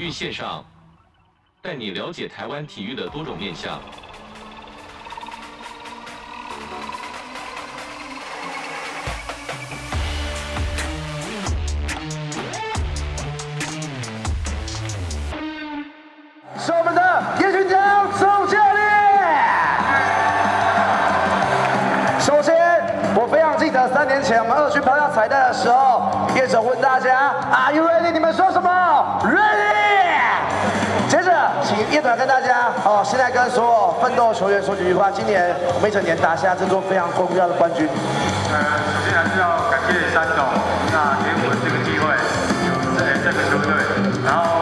体育线上，带你了解台湾体育的多种面向。是我们的叶君璋总教练。首先，我非常记得三年前我们二军颁下彩蛋的时候，叶总问大家：“Are you ready？” 你们说什么叶总跟大家哦，现在跟所有奋斗球员说几句话。今年我们一整年拿下这座非常重要的冠军。呃，首先还是要感谢三总，那给我们这个机会，有在这个球队，然后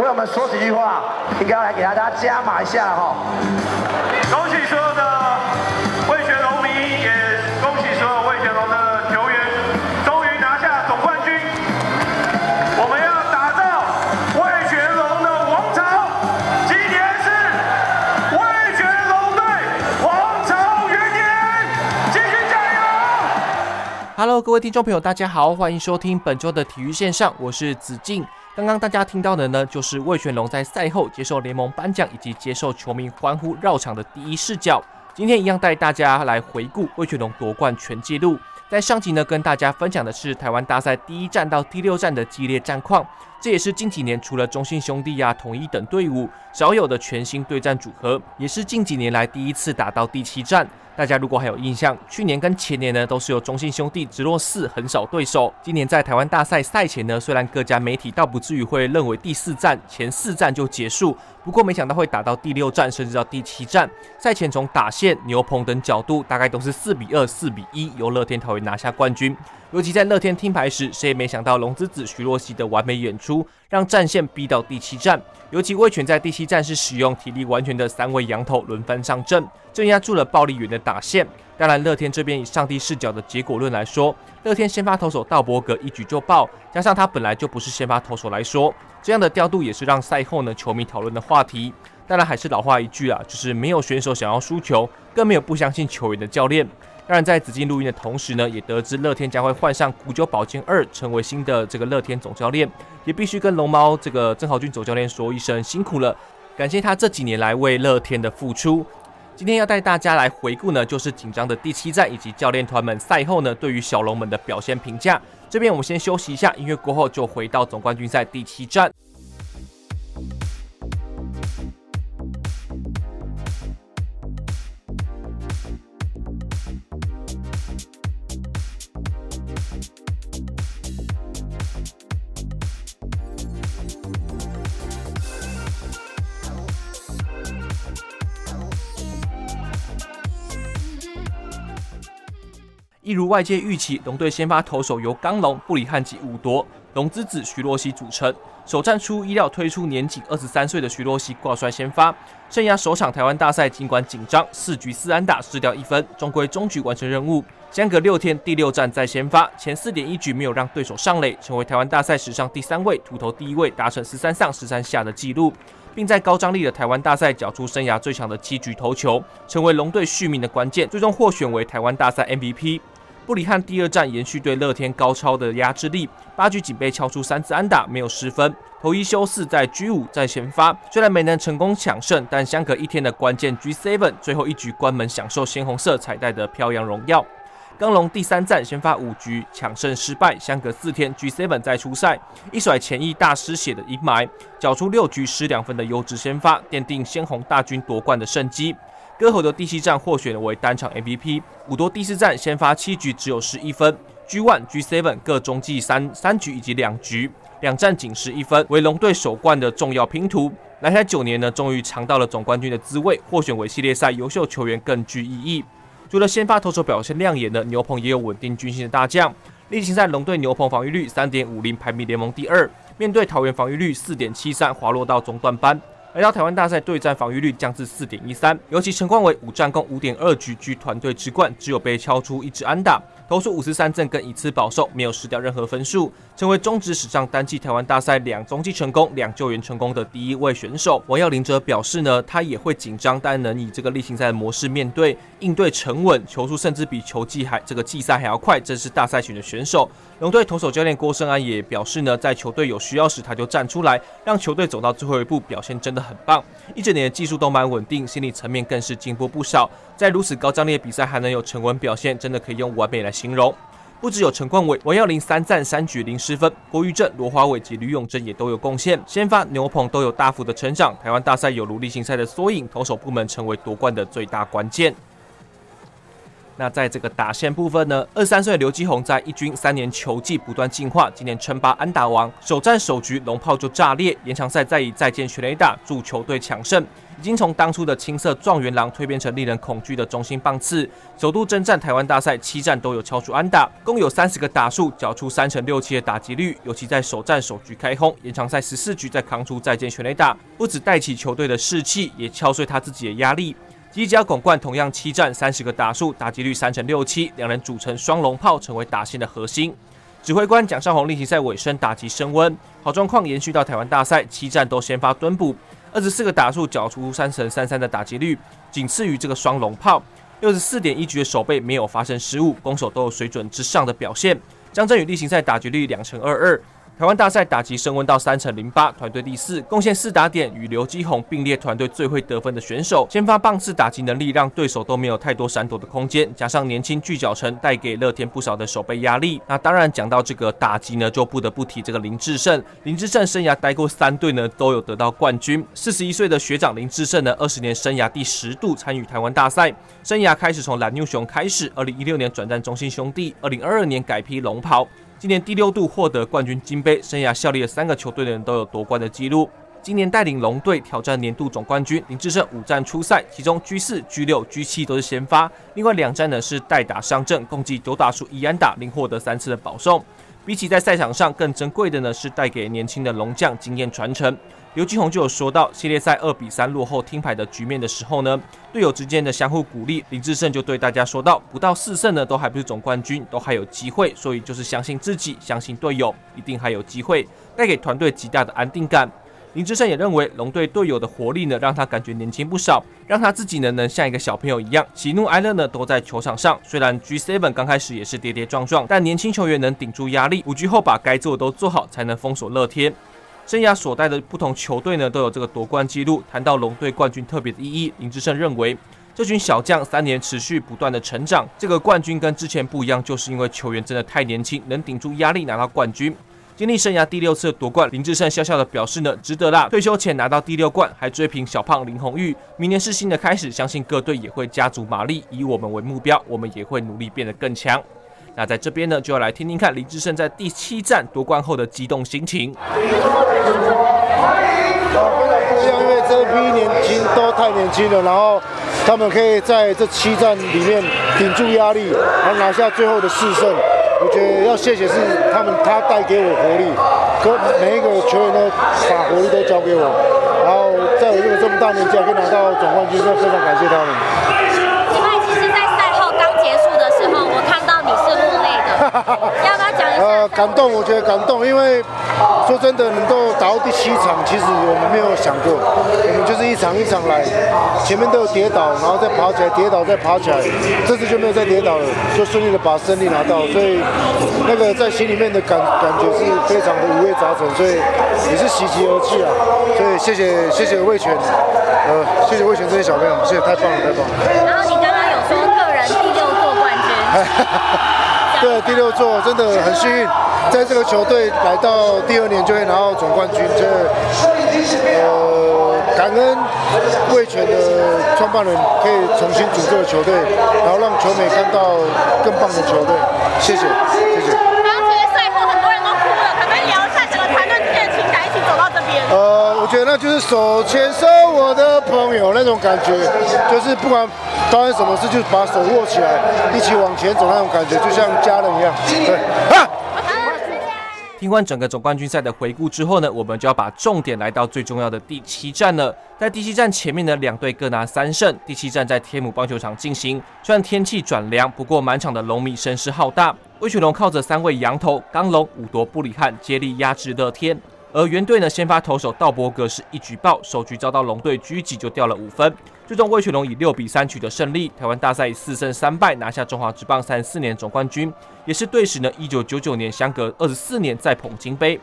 为我们说几句话，应该要来给大家加码一下哈。恭喜所有的味全龙迷，也恭喜所有味全龙的球员，终于拿下总冠军。我们要打造味全龙的王朝，今年是味全龙队王朝元年，继续加油！Hello，各位听众朋友，大家好，欢迎收听本周的体育线上，我是子敬。刚刚大家听到的呢，就是魏全龙在赛后接受联盟颁奖以及接受球迷欢呼绕场的第一视角。今天一样带大家来回顾魏全龙夺冠全纪录。在上集呢，跟大家分享的是台湾大赛第一站到第六站的激烈战况，这也是近几年除了中信兄弟呀、啊、统一等队伍少有的全新对战组合，也是近几年来第一次打到第七战。大家如果还有印象，去年跟前年呢都是由中信兄弟直落四横扫对手。今年在台湾大赛赛前呢，虽然各家媒体倒不至于会认为第四战前四战就结束，不过没想到会打到第六战，甚至到第七战。赛前从打线、牛棚等角度，大概都是四比二、四比一，由乐天桃园拿下冠军。尤其在乐天听牌时，谁也没想到龙之子徐若曦的完美演出，让战线逼到第七战。尤其味全在第七战是使用体力完全的三位羊头轮番上阵，镇压住了暴力员的打线。当然，乐天这边以上帝视角的结果论来说，乐天先发投手道伯格一举就爆，加上他本来就不是先发投手来说，这样的调度也是让赛后呢球迷讨论的话题。当然，还是老话一句啊，就是没有选手想要输球，更没有不相信球员的教练。当然，在紫金录音的同时呢，也得知乐天将会换上古久保健二，成为新的这个乐天总教练，也必须跟龙猫这个曾豪俊总教练说一声辛苦了，感谢他这几年来为乐天的付出。今天要带大家来回顾呢，就是紧张的第七战以及教练团们赛后呢对于小龙们的表现评价。这边我们先休息一下，音乐过后就回到总冠军赛第七战。一如外界预期，龙队先发投手由刚龙、布里汉及伍铎、龙之子徐若曦组成。首战出意料推出年仅二十三岁的徐若曦挂帅先发，生涯首场台湾大赛尽管紧张，四局四安打失掉一分，终归中局完成任务。相隔六天，第六战再先发，前四点一局没有让对手上垒，成为台湾大赛史上第三位屠投第一位达成十三上十三下的纪录，并在高张力的台湾大赛缴出生涯最强的七局投球，成为龙队续命的关键，最终获选为台湾大赛 MVP。布里汉第二战延续对乐天高超的压制力，八局仅被敲出三次安打，没有失分。投一休四，在 G 五再先发，虽然没能成功抢胜，但相隔一天的关键 G seven 最后一局关门享受鲜红色彩带的飘扬荣耀。刚龙第三战先发五局抢胜失败，相隔四天 G seven 再出赛，一甩前役大失血的阴霾，缴出六局失两分的优质先发，奠定鲜红大军夺冠的胜机。歌喉的第七战获选为单场 MVP，五多第四战先发七局只有十一分，G one、G seven 各中继三三局以及两局，两战仅失一分，为龙队首冠的重要拼图。来台九年呢，终于尝到了总冠军的滋味，获选为系列赛优秀球员更具意义。除了先发投手表现亮眼的牛棚，也有稳定军心的大将。例行赛龙队牛棚防御率三点五零，排名联盟第二，面对桃园防御率四点七三，滑落到中段班。来到台湾大赛对战防御率降至四点一三，尤其陈冠伟五战共五点二局居团队之冠，只有被敲出一支安打。投出五十三振跟一次保送，没有失掉任何分数，成为中职史上单季台湾大赛两中继成功、两救援成功的第一位选手。王耀林则表示呢，他也会紧张，但能以这个例行赛的模式面对，应对沉稳，球速甚至比球技还这个季赛还要快，这是大赛型的选手。龙队投手教练郭胜安也表示呢，在球队有需要时他就站出来，让球队走到最后一步，表现真的很棒。一整年的技术都蛮稳定，心理层面更是进步不少。在如此高张力的比赛还能有沉稳表现，真的可以用完美来形容。不只有陈冠伟、王耀林三战三局零失分，郭玉正、罗华伟及吕永贞也都有贡献。先发牛棚都有大幅的成长。台湾大赛有如例行赛的缩影，投手部门成为夺冠的最大关键。那在这个打线部分呢，二十三岁的刘基宏在一军三年球季不断进化，今年称霸安打王，首战首局龙炮就炸裂，延长赛再以再见全垒打助球队抢胜，已经从当初的青涩状元郎蜕变成令人恐惧的中心棒次，首度征战台湾大赛七战都有敲出安打，共有三十个打数，缴出三成六七的打击率，尤其在首战首局开轰，延长赛十四局再扛出再见全垒打，不止带起球队的士气，也敲碎他自己的压力。吉吉广冠同样七战三十个打数，打击率三成六七，两人组成双龙炮，成为打线的核心。指挥官蒋少宏例行赛尾声打击升温，好状况延续到台湾大赛，七战都先发蹲捕，二十四个打数，缴出三成三三的打击率，仅次于这个双龙炮。六十四点一局的守备没有发生失误，攻守都有水准之上的表现。张振宇例行赛打击率两成二二。台湾大赛打击升温到三成零八，团队第四，贡献四打点，与刘基宏并列团队最会得分的选手。先发棒次打击能力让对手都没有太多闪躲的空间，加上年轻巨脚城带给乐天不少的守备压力。那当然讲到这个打击呢，就不得不提这个林志胜。林志胜生涯待过三队呢，都有得到冠军。四十一岁的学长林志胜呢，二十年生涯第十度参与台湾大赛，生涯开始从蓝牛熊开始，二零一六年转战中信兄弟，二零二二年改披龙袍。今年第六度获得冠军金杯，生涯效力的三个球队的人都有夺冠的记录。今年带领龙队挑战年度总冠军，林志胜五战出赛，其中 G 四、G 六、G 七都是先发，另外两战呢是代打上阵，共计九打数一安打，零获得三次的保送。比起在赛场上更珍贵的呢，是带给年轻的龙将经验传承。刘基鸿就有说到，系列赛二比三落后听牌的局面的时候呢，队友之间的相互鼓励，林志胜就对大家说道：不到四胜呢，都还不是总冠军，都还有机会，所以就是相信自己，相信队友，一定还有机会，带给团队极大的安定感。林志胜也认为，龙队队友的活力呢，让他感觉年轻不少，让他自己呢能像一个小朋友一样，喜怒哀乐呢都在球场上。虽然 G7 刚开始也是跌跌撞撞，但年轻球员能顶住压力，五局后把该做的都做好，才能封锁乐天。生涯所带的不同球队呢，都有这个夺冠记录。谈到龙队冠军特别的意义，林志胜认为，这群小将三年持续不断的成长，这个冠军跟之前不一样，就是因为球员真的太年轻，能顶住压力拿到冠军。经历生涯第六次夺冠，林志胜笑笑的表示呢，值得啦。退休前拿到第六冠，还追平小胖林红玉。明年是新的开始，相信各队也会加足马力，以我们为目标，我们也会努力变得更强。那在这边呢，就要来听听看林志胜在第七站夺冠后的激动心情。不一样，因为这批年轻都太年轻了，然后他们可以在这七站里面顶住压力，然后拿下最后的四胜。我觉得要谢谢是他们，他带给我活力，跟每一个球员都把活力都交给我，然后在我这个这么大年纪可以拿到总冠军，真的非常感谢他们。要不要讲一下？呃，感动，我觉得感动，因为说真的，能够打到第七场，其实我们没有想过，我们就是一场一场来，前面都有跌倒，然后再爬起来，跌倒再爬起来，这次就没有再跌倒了，就顺利的把胜利拿到，所以那个在心里面的感 感觉是非常的五味杂陈，所以也是喜极而泣啊，所以谢谢谢谢魏全，呃，谢谢魏全这些小朋友，谢谢，太棒了，太棒了。然后你刚刚有说个人第六座冠军。对，第六座真的很幸运，在这个球队来到第二年就会拿到总冠军，这呃感恩味全的创办人可以重新组这个球队，然后让球迷看到更棒的球队，谢谢，谢谢。刚刚其实赛后很多人都哭了，可不可以聊一下整个团队之间的情感，一起走到这边？呃，我觉得那就是手牵手我的朋友那种感觉，就是不管。发生什么事就把手握起来，一起往前走那种感觉，就像家人一样。对，听完整个总冠军赛的回顾之后呢，我们就要把重点来到最重要的第七站了。在第七站前面呢，两队各拿三胜。第七站在天母棒球场进行，虽然天气转凉，不过满场的龙迷声势浩大。魏雪龙靠着三位羊头刚龙、五夺、布里汉接力压制乐天，而原队呢先发投手道伯格是一举报，首局遭到龙队狙击就掉了五分。最终魏全龙以六比三取得胜利，台湾大赛以四胜三败拿下中华职棒三十四年总冠军，也是队史呢一九九九年相隔二十四年再捧金杯。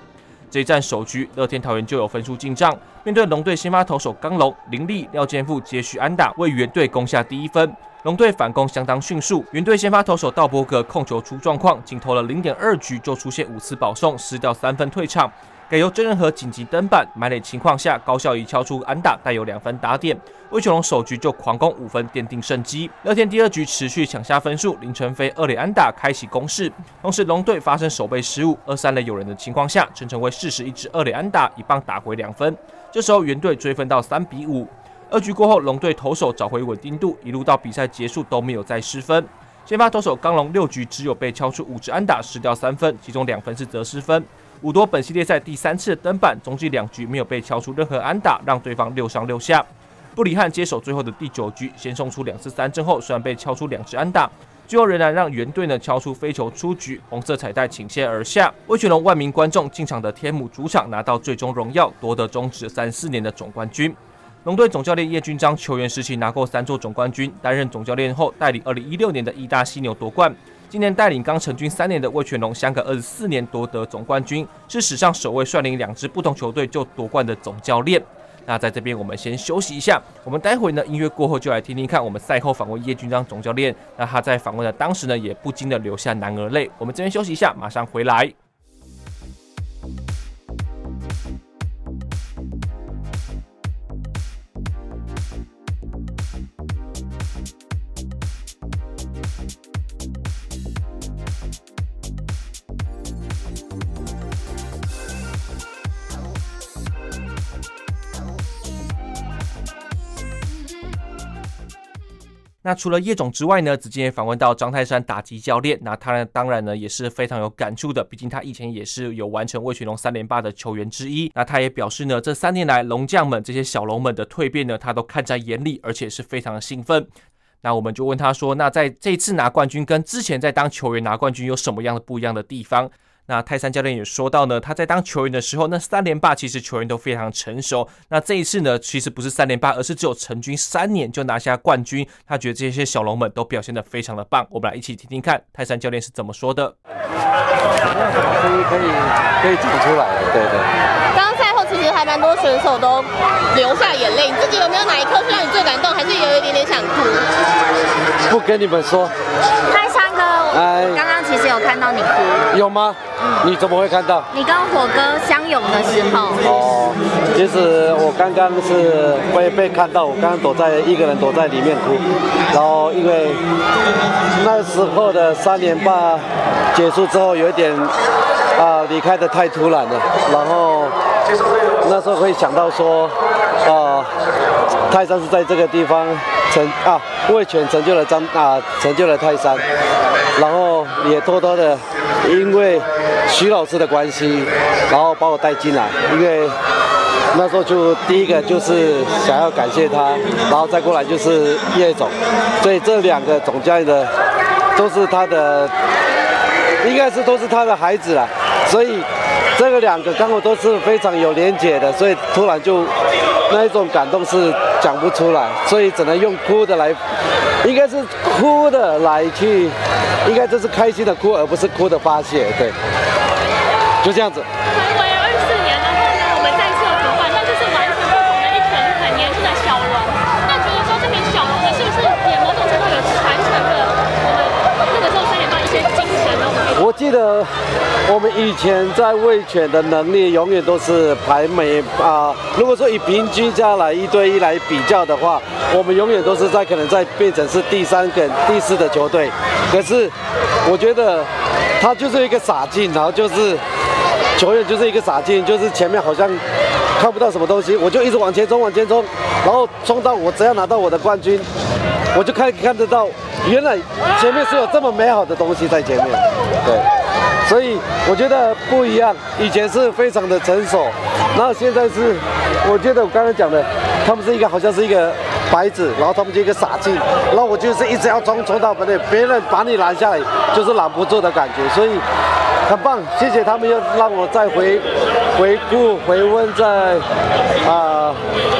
这一战首局乐天桃园就有分数进账，面对龙队先发投手刚龙、林立、廖健富接续安打为原队攻下第一分，龙队反攻相当迅速，原队先发投手道伯格控球出状况，仅投了零点二局就出现五次保送，失掉三分退场。改由真人和紧急登板，满垒情况下高效仪敲出安打，带有两分打点。味全龙首局就狂攻五分，奠定胜机。乐天第二局持续抢下分数，林晨飞二垒安打开启攻势。同时龙队发生守备失误，二三垒有人的情况下，陈晨威适时一支二垒安打，一棒打回两分。这时候原队追分到三比五。二局过后，龙队投手找回稳定度，一路到比赛结束都没有再失分。先发投手刚龙六局只有被敲出五支安打，失掉三分，其中两分是得失分。五夺本系列赛第三次登板，总计两局没有被敲出任何安打，让对方六上六下。布里汉接手最后的第九局，先送出两次三振后，虽然被敲出两支安打，最后仍然让原队呢敲出飞球出局，红色彩带倾泻而下。味全龙万名观众进场的天母主场拿到最终荣耀，夺得中职三四年的总冠军。龙队总教练叶君璋球员时期拿过三座总冠军，担任总教练后带领二零一六年的义大犀牛夺冠。今年带领刚成军三年的魏全龙，相隔二十四年夺得总冠军，是史上首位率领两支不同球队就夺冠的总教练。那在这边我们先休息一下，我们待会呢音乐过后就来听听看我们赛后访问叶军章总教练。那他在访问的当时呢，也不禁的流下男儿泪。我们这边休息一下，马上回来。那除了叶总之外呢，子敬也访问到张泰山打击教练，那他呢当然呢也是非常有感触的，毕竟他以前也是有完成魏群龙三连霸的球员之一。那他也表示呢，这三年来龙将们这些小龙们的蜕变呢，他都看在眼里，而且是非常的兴奋。那我们就问他说，那在这次拿冠军跟之前在当球员拿冠军有什么样的不一样的地方？那泰山教练也说到呢，他在当球员的时候，那三连霸其实球员都非常成熟。那这一次呢，其实不是三连霸，而是只有成军三年就拿下冠军。他觉得这些小龙们都表现得非常的棒。我们来一起听听看泰山教练是怎么说的。可以可以可以讲出来，对对。刚刚赛后其实还蛮多选手都流下眼泪，你自己有没有哪一刻是让你最感动，还是有一点点想哭？不跟你们说。泰山哥，我刚刚其实有看到你哭。有吗？你怎么会看到？你跟火哥相拥的时候。哦，其实我刚刚是被被看到，我刚刚躲在一个人躲在里面哭，然后因为那时候的三连霸结束之后，有一点啊离开的太突然了，然后那时候会想到说啊，泰山是在这个地方成啊魏全成就了张啊成就了泰山，然后也偷偷的因为。徐老师的关系，然后把我带进来，因为那时候就第一个就是想要感谢他，然后再过来就是叶总，所以这两个总教练的都是他的，应该是都是他的孩子了，所以这个两个刚好都是非常有连结的，所以突然就那一种感动是讲不出来，所以只能用哭的来，应该是哭的来去，应该这是开心的哭，而不是哭的发泄，对。就这样子。记得我们以前在味全的能力永远都是排美啊。如果说以平均下来一对一来比较的话，我们永远都是在可能在变成是第三跟第四的球队。可是我觉得他就是一个傻劲，然后就是。球员就是一个傻劲，就是前面好像看不到什么东西，我就一直往前冲，往前冲，然后冲到我只要拿到我的冠军，我就看看得到，原来前面是有这么美好的东西在前面，对，我觉得不一样，以前是非常的成熟，然后现在是，我觉得我刚才讲的，他们是一个好像是一个白纸，然后他们就一个傻劲，然后我就是一直要冲冲到本垒，别人把你拦下来就是拦不住的感觉，所以很棒，谢谢他们又让我再回回顾回温在啊、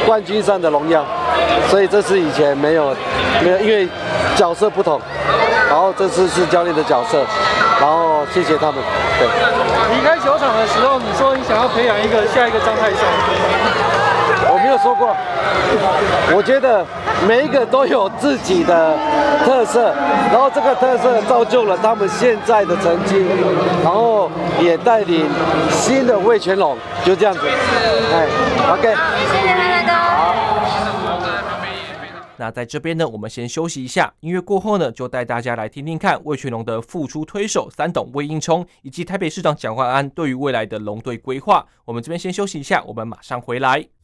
冠军上的荣耀，所以这是以前没有没有，因为角色不同。然后这次是教练的角色，然后谢谢他们。对，离开球场的时候，你说你想要培养一个下一个张泰山，我没有说过。我觉得每一个都有自己的特色，然后这个特色造就了他们现在的成绩，然后也带领新的魏全龙，就这样子。哎，OK。那在这边呢，我们先休息一下，音乐过后呢，就带大家来听听看魏全龙的复出推手三董魏应冲以及台北市长蒋万安对于未来的龙队规划。我们这边先休息一下，我们马上回来。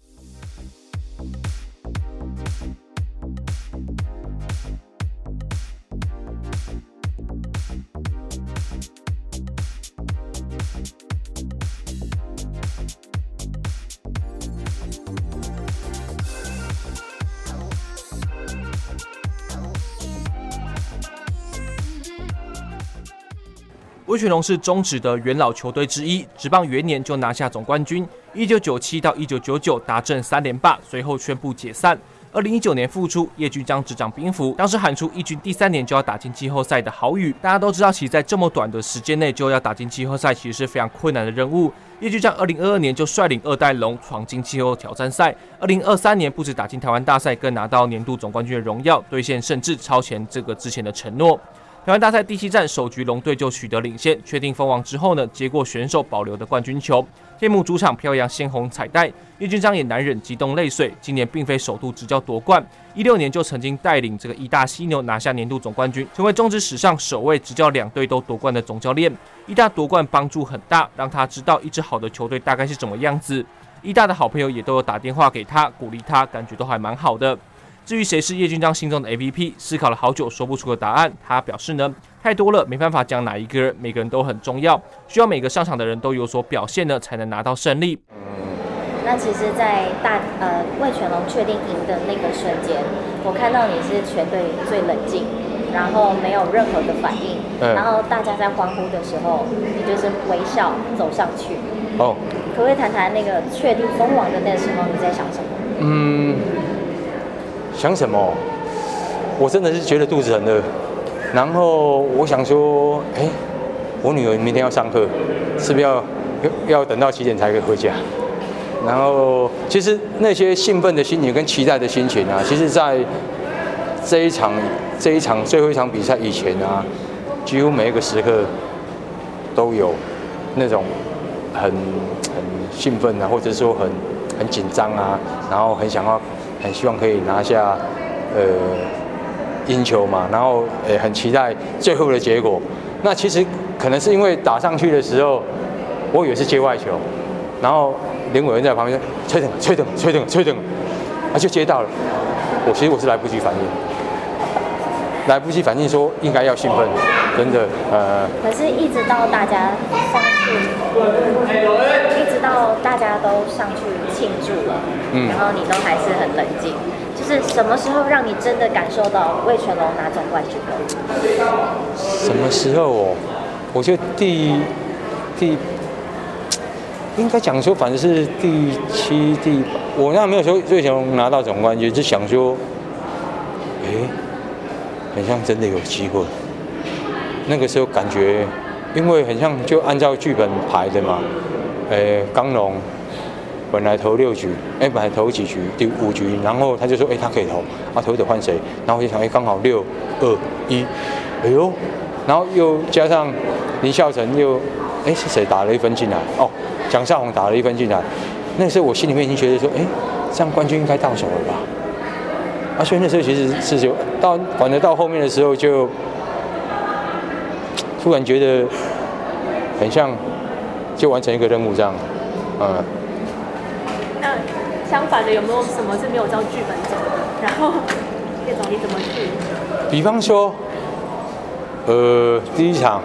味全龙是中职的元老球队之一，职棒元年就拿下总冠军。一九九七到一九九九达阵三连霸，随后宣布解散。二零一九年复出，叶君璋执掌兵符，当时喊出一军第三年就要打进季后赛的豪语。大家都知道，其在这么短的时间内就要打进季后赛，其实是非常困难的任务。叶君璋二零二二年就率领二代龙闯进季后挑战赛，二零二三年不止打进台湾大赛，更拿到年度总冠军的荣耀，兑现甚至超前这个之前的承诺。台湾大赛第七战首局，龙队就取得领先，确定封王之后呢，接过选手保留的冠军球，天幕主场飘扬鲜红彩带，叶俊章也难忍激动泪水。今年并非首度执教夺冠，一六年就曾经带领这个义大犀牛拿下年度总冠军，成为中职史上首位执教两队都夺冠的总教练。义大夺冠帮助很大，让他知道一支好的球队大概是怎么样子。义大的好朋友也都有打电话给他，鼓励他，感觉都还蛮好的。至于谁是叶军章心中的 MVP，思考了好久说不出个答案。他表示呢，太多了，没办法讲哪一个人，每个人都很重要，需要每个上场的人都有所表现呢，才能拿到胜利。那其实，在大呃魏全龙确定赢的那个瞬间，我看到你是全队最冷静，然后没有任何的反应，嗯、然后大家在欢呼的时候，你就是微笑走上去。哦，可不可以谈谈那个确定封王的那个时候你在想什么？嗯。想什么？我真的是觉得肚子很饿，然后我想说，哎、我女儿明天要上课，是不是要要等到几点才可以回家？然后其实那些兴奋的心情跟期待的心情啊，其实在这一场这一场最后一场比赛以前啊，几乎每一个时刻都有那种很很兴奋啊，或者说很很紧张啊，然后很想要。很希望可以拿下，呃，赢球嘛，然后也很期待最后的结果。那其实可能是因为打上去的时候，我以为是接外球，然后林伟文在旁边吹等吹等吹等吹等，啊就接到了。我其实我是来不及反应，来不及反应说应该要兴奋，真的呃。可是，一直到大家上去，一直到大家都上去庆祝了，嗯，然后你都还是很冷静。就是什么时候让你真的感受到魏全龙拿总冠军的？什么时候哦？我觉得第第应该讲说，反正是第七、第我那没有说魏全龙拿到总冠军，就想说，哎，很像真的有机会。那个时候感觉，因为很像就按照剧本排的嘛，诶，刚龙本来投六局，哎，本来投几局，第五局，然后他就说，哎，他可以投，啊，投的换谁？然后我就想，哎，刚好六二一，哎呦，然后又加上林孝成又，哎，是谁打了一分进来？哦，蒋少红打了一分进来，那时候我心里面已经觉得说，哎，这样冠军应该到手了吧？啊，所以那时候其实是就到，反正到后面的时候就。突然觉得很像，就完成一个任务这样，嗯。那相反的，有没有什么是没有照剧本走的？然后叶总你怎么去？比方说，呃，第一场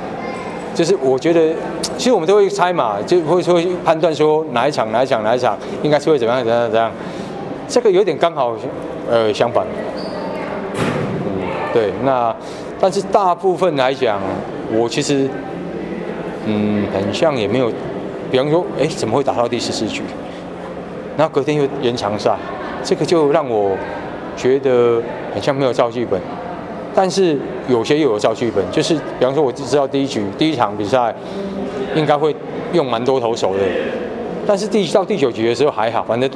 就是我觉得其实我们都会猜嘛，就会说判断说哪一场哪一场哪一场应该是会怎么样怎样怎样。这个有点刚好，呃，相反。嗯，对，那但是大部分来讲，我其实嗯，很像也没有，比方说，哎，怎么会打到第十四局？然后隔天又延长赛，这个就让我觉得很像没有照剧本。但是有些又有照剧本，就是比方说，我只知道第一局第一场比赛应该会用蛮多投手的，但是第到第九局的时候还好，反正，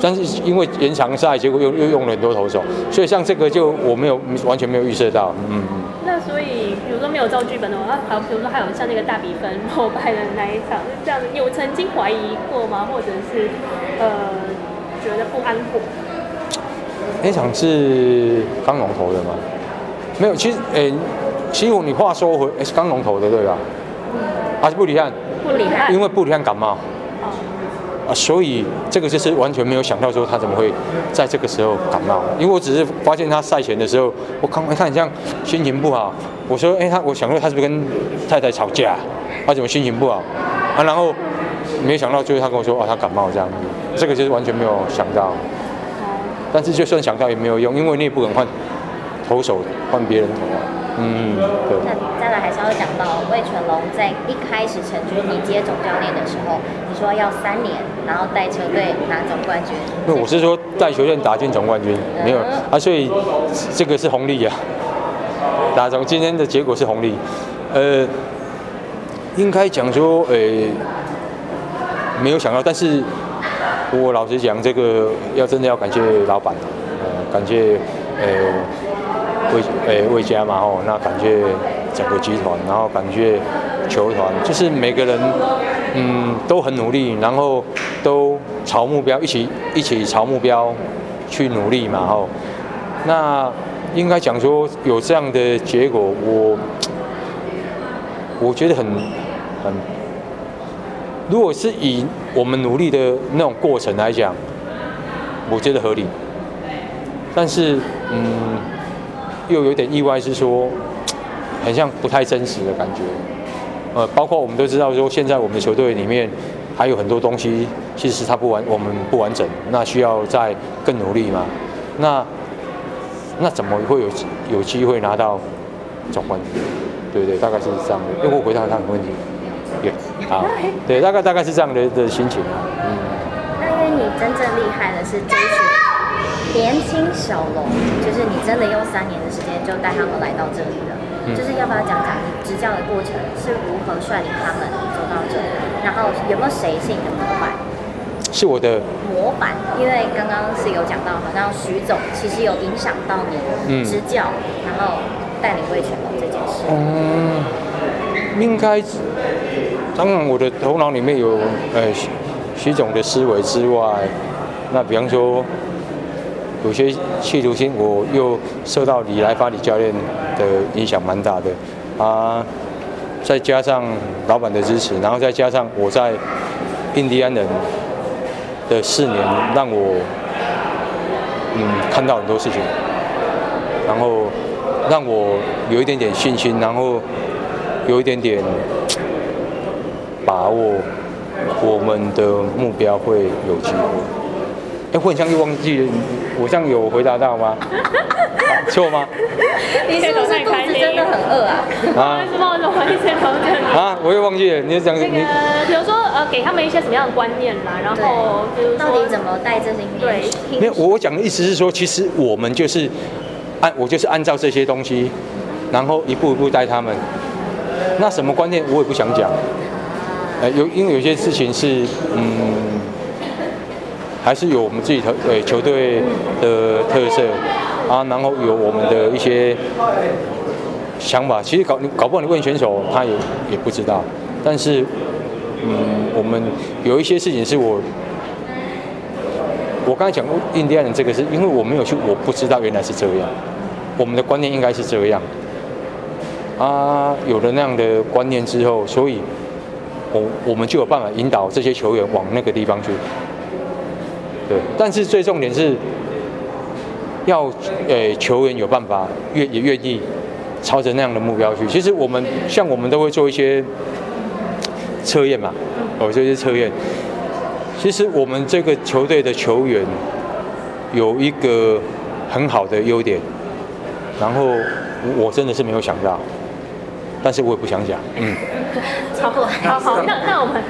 但是因为延长赛，结果又又用了很多投手，所以像这个就我没有完全没有预设到，嗯嗯。那所以，比如说没有照剧本的话，还有比如说还有像那个大比分 落败的那一场，这样子有曾经怀疑过吗？或者是呃觉得不安过？那场是刚龙头的吗？没有，其实，诶，其实你话说回，是刚龙头的对吧？还是布里汉？布里汉。因为布里汉感冒。啊，所以这个就是完全没有想到说他怎么会在这个时候感冒。因为我只是发现他赛前的时候，我看我看像心情不好。我说，哎，他，我想说他是不是跟太太吵架？他怎么心情不好？啊，然后没想到最后他跟我说，哦，他感冒这样子。这个就是完全没有想到。但是就算想到也没有用，因为你也不敢换。投手换别人投啊，嗯，对。那再来还是要讲到魏全龙在一开始成军，你接总教练的时候，你说要三年，然后带球队拿总冠军。那我是说带球队打进总冠军，嗯、没有啊，所以这个是红利呀、啊。打总今天的结果是红利，呃，应该讲说，呃，没有想到，但是我老实讲，这个要真的要感谢老板，呃，感谢呃。魏诶魏家嘛吼，那感觉整个集团，然后感觉球团，就是每个人嗯都很努力，然后都朝目标一起一起朝目标去努力嘛吼。那应该讲说有这样的结果，我我觉得很很，如果是以我们努力的那种过程来讲，我觉得合理。但是嗯。又有点意外，是说，很像不太真实的感觉。呃，包括我们都知道说，现在我们的球队里面还有很多东西，其实它不完，我们不完整，那需要再更努力嘛。那那怎么会有有机会拿到总冠军？对对，大概是这样的。因为我回答他的问题，对，好，对，大概大概是这样的的心情啊。嗯。那因为你真正厉害的是这一年轻小龙，就是你真的用三年的时间就带他们来到这里了。嗯、就是要不要讲讲你执教的过程是如何率领他们走到这里？然后有没有谁是你的模板？是我的模板，因为刚刚是有讲到，好像徐总其实有影响到你执教，嗯、然后带领魏全龙这件事。嗯，应该当然我的头脑里面有呃徐徐总的思维之外，那比方说。有些企图心，我又受到李来发李教练的影响蛮大的啊，再加上老板的支持，然后再加上我在印第安人的四年，让我嗯看到很多事情，然后让我有一点点信心，然后有一点点把握，我们的目标会有机会。哎，我好像又忘记了，我这样有回答到吗？错吗？你是不是肚子真的很饿啊？啊？不好意思，不好意思，不好意思。啊，我又忘记了，你讲那个，比如说呃，给他们一些什么样的观念啦，然后比如说到底怎么带这些？对，没有，我讲的意思是说，其实我们就是按我就是按照这些东西，然后一步一步带他们。那什么观念我也不想讲。呃，有因为有些事情是嗯。还是有我们自己的对球队的特色啊，然后有我们的一些想法。其实搞搞不好你问选手，他也也不知道。但是，嗯，我们有一些事情是我我刚才讲过印第安人这个是因为我没有去，我不知道原来是这样。我们的观念应该是这样啊，有了那样的观念之后，所以我我们就有办法引导这些球员往那个地方去。对，但是最重点是要，诶，球员有办法愿也愿意朝着那样的目标去。其实我们像我们都会做一些测验嘛，哦，就是测验。其实我们这个球队的球员有一个很好的优点，然后我真的是没有想到，但是我也不想讲，嗯。超过，好好，那那我们。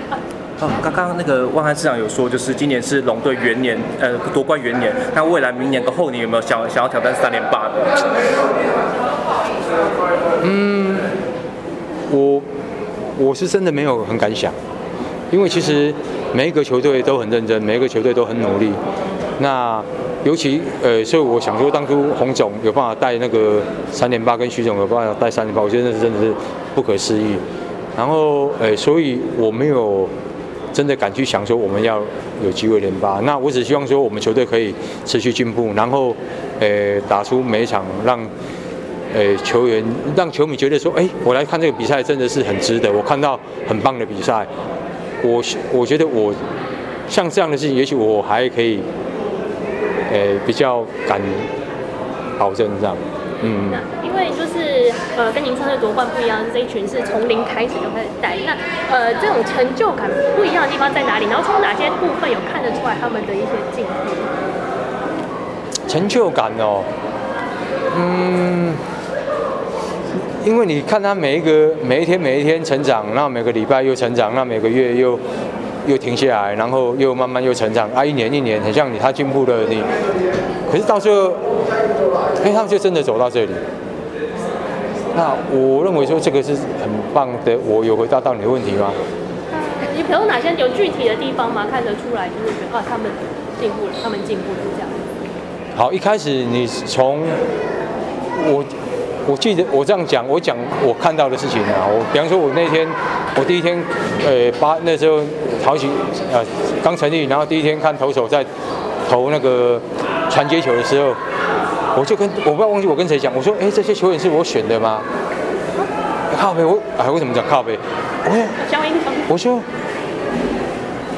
哦，刚刚那个万安市长有说，就是今年是龙队元年，呃，夺冠元年。那未来明年跟后年有没有想想要挑战三连霸的？嗯，我我是真的没有很敢想，因为其实每一个球队都很认真，每一个球队都很努力。那尤其呃，所以我想说，当初洪总有办法带那个三连霸，跟徐总有办法带三连霸，我觉得那是真的是不可思议。然后呃，所以我没有。真的敢去想说我们要有机会连霸，那我只希望说我们球队可以持续进步，然后，呃，打出每一场让，呃，球员让球迷觉得说，哎，我来看这个比赛真的是很值得，我看到很棒的比赛，我我觉得我像这样的事情，也许我还可以，呃，比较敢保证这样，嗯。呃，跟您上次夺冠不一样，这一群是从零开始就开始带。那呃，这种成就感不一样的地方在哪里？然后从哪些部分有看得出来他们的一些进步？成就感哦，嗯，因为你看他每一个每一天每一天成长，然后每个礼拜又成长，那每个月又又停下来，然后又慢慢又成长啊，一年一年很像你他进步了你，可是到最后，哎，他们就真的走到这里。那我认为说这个是很棒的，我有回答到你的问题吗？你比如哪些有具体的地方吗？看得出来就是觉得啊，他们进步了，他们进步了这样。好，一开始你从我我记得我这样讲，我讲我看到的事情啊，我比方说我那天我第一天呃八那时候淘起呃刚成立，然后第一天看投手在投那个传接球的时候。我就跟我不要忘记我跟谁讲，我说，哎，这些球员是我选的吗？靠背，我哎，为什么讲靠背？我说，我说，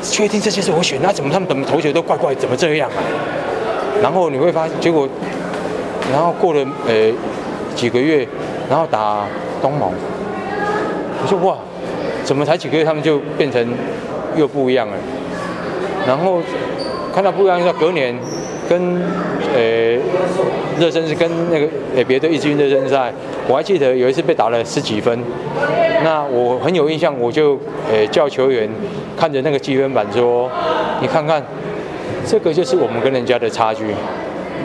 确定这些是我选的，那怎么他们怎么投球都怪怪，怎么这样啊？然后你会发现，结果，然后过了呃几个月，然后打东盟，我说哇，怎么才几个月他们就变成又不一样了？然后看到不一样，到隔年。跟呃热身是跟那个诶别队一支热身赛，我还记得有一次被打了十几分，那我很有印象，我就诶叫球员看着那个积分板说，你看看，这个就是我们跟人家的差距，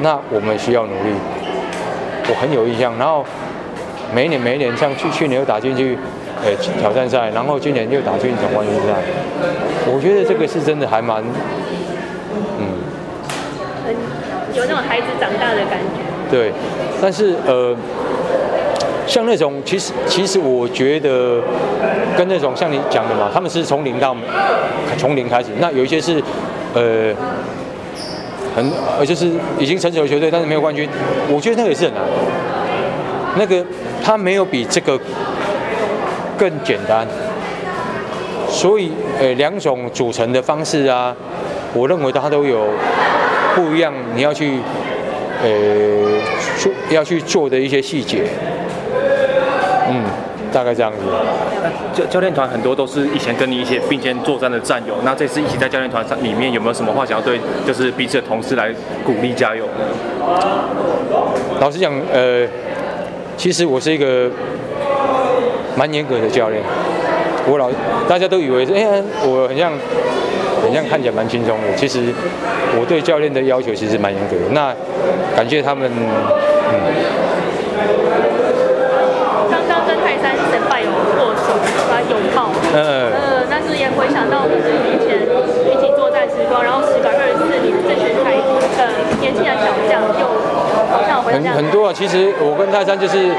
那我们需要努力，我很有印象。然后每一年每一年像去去年又打进去呃挑战赛，然后今年又打进总冠军赛，我觉得这个是真的还蛮。有那种孩子长大的感觉。对，但是呃，像那种其实其实我觉得跟那种像你讲的嘛，他们是从零到从零开始。那有一些是呃很呃就是已经成熟的球队，但是没有冠军。我觉得那个也是很难。那个他没有比这个更简单。所以呃两种组成的方式啊，我认为他都有。不一样，你要去，呃，做要去做的一些细节，嗯，大概这样子。教教练团很多都是以前跟你一些并肩作战的战友，那这次一起在教练团上里面有没有什么话想要对，就是彼此的同事来鼓励加油？老实讲，呃，其实我是一个蛮严格的教练，我老大家都以为，哎、欸，我很像。很像看起来蛮轻松的，其实我对教练的要求其实蛮严格的。那感谢他们。嗯。刚刚跟泰山神拜有握手，把拥抱。嗯。呃，但是也回想到就是以前一起作战时光，然后时隔二十四年，这群孩子的年轻的小将又好。像回。很很多啊，其实我跟泰山就是。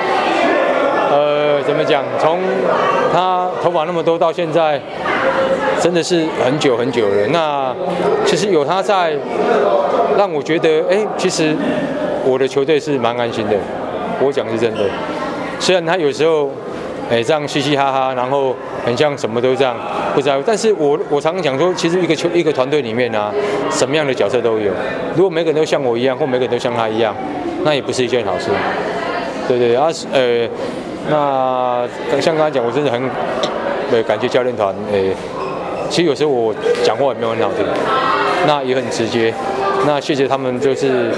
呃，怎么讲？从他头发那么多到现在，真的是很久很久了。那其实有他在，让我觉得，哎，其实我的球队是蛮安心的。我讲是真的，虽然他有时候，哎，这样嘻嘻哈哈，然后很像什么都这样不在乎。但是我我常常讲说，其实一个球一个团队里面啊，什么样的角色都有。如果每个人都像我一样，或每个人都像他一样，那也不是一件好事。对对，啊，呃。那像刚才讲，我真的很呃感谢教练团，诶、欸，其实有时候我讲话也没有很好听，那也很直接，那谢谢他们就是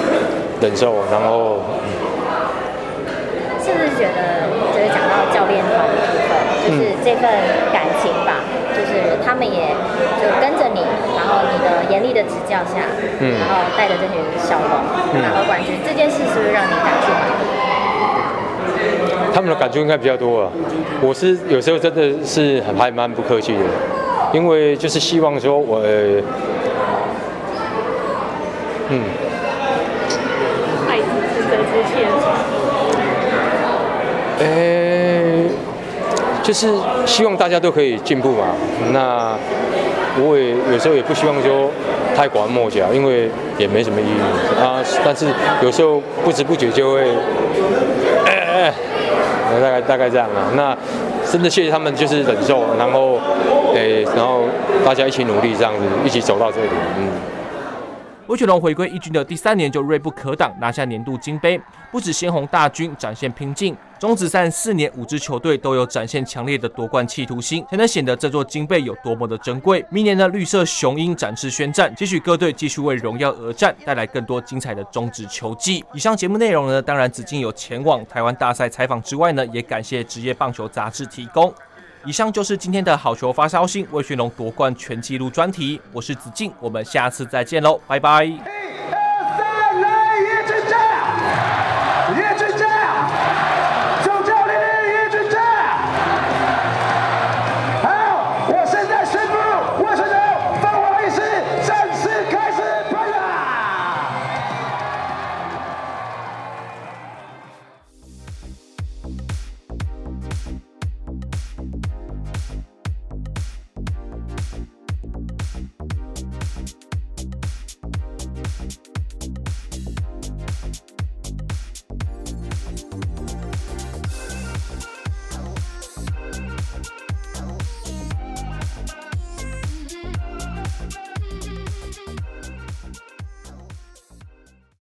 忍受，然后。是不是觉得就是讲到教练团的部分，就是这份感情吧，嗯、就是他们也就跟着你，然后你的严厉的指教下，嗯，然后带着这群小龙拿到冠军，这件事是不是让你感触蛮多？他们的感触应该比较多啊，我是有时候真的是很还蛮不客气的，因为就是希望说我，嗯，爱之深责之切。诶、欸，就是希望大家都可以进步嘛。那我也有时候也不希望说太拐弯抹角，因为也没什么意义啊。但是有时候不知不觉就会，大概大概这样啊。那真的谢谢他们，就是忍受，然后诶、然后大家一起努力，这样子一起走到这里，嗯。味全龙回归一军的第三年就锐不可挡，拿下年度金杯。不止鲜红大军展现拼劲，中职三四年五支球队都有展现强烈的夺冠企图心，才能显得这座金杯有多么的珍贵。明年的绿色雄鹰展翅宣战，期许各队继续为荣耀而战，带来更多精彩的中职球季。以上节目内容呢，当然子敬有前往台湾大赛采访之外呢，也感谢职业棒球杂志提供。以上就是今天的好球发烧星味全龙夺冠全纪录专题，我是子敬，我们下次再见喽，拜拜。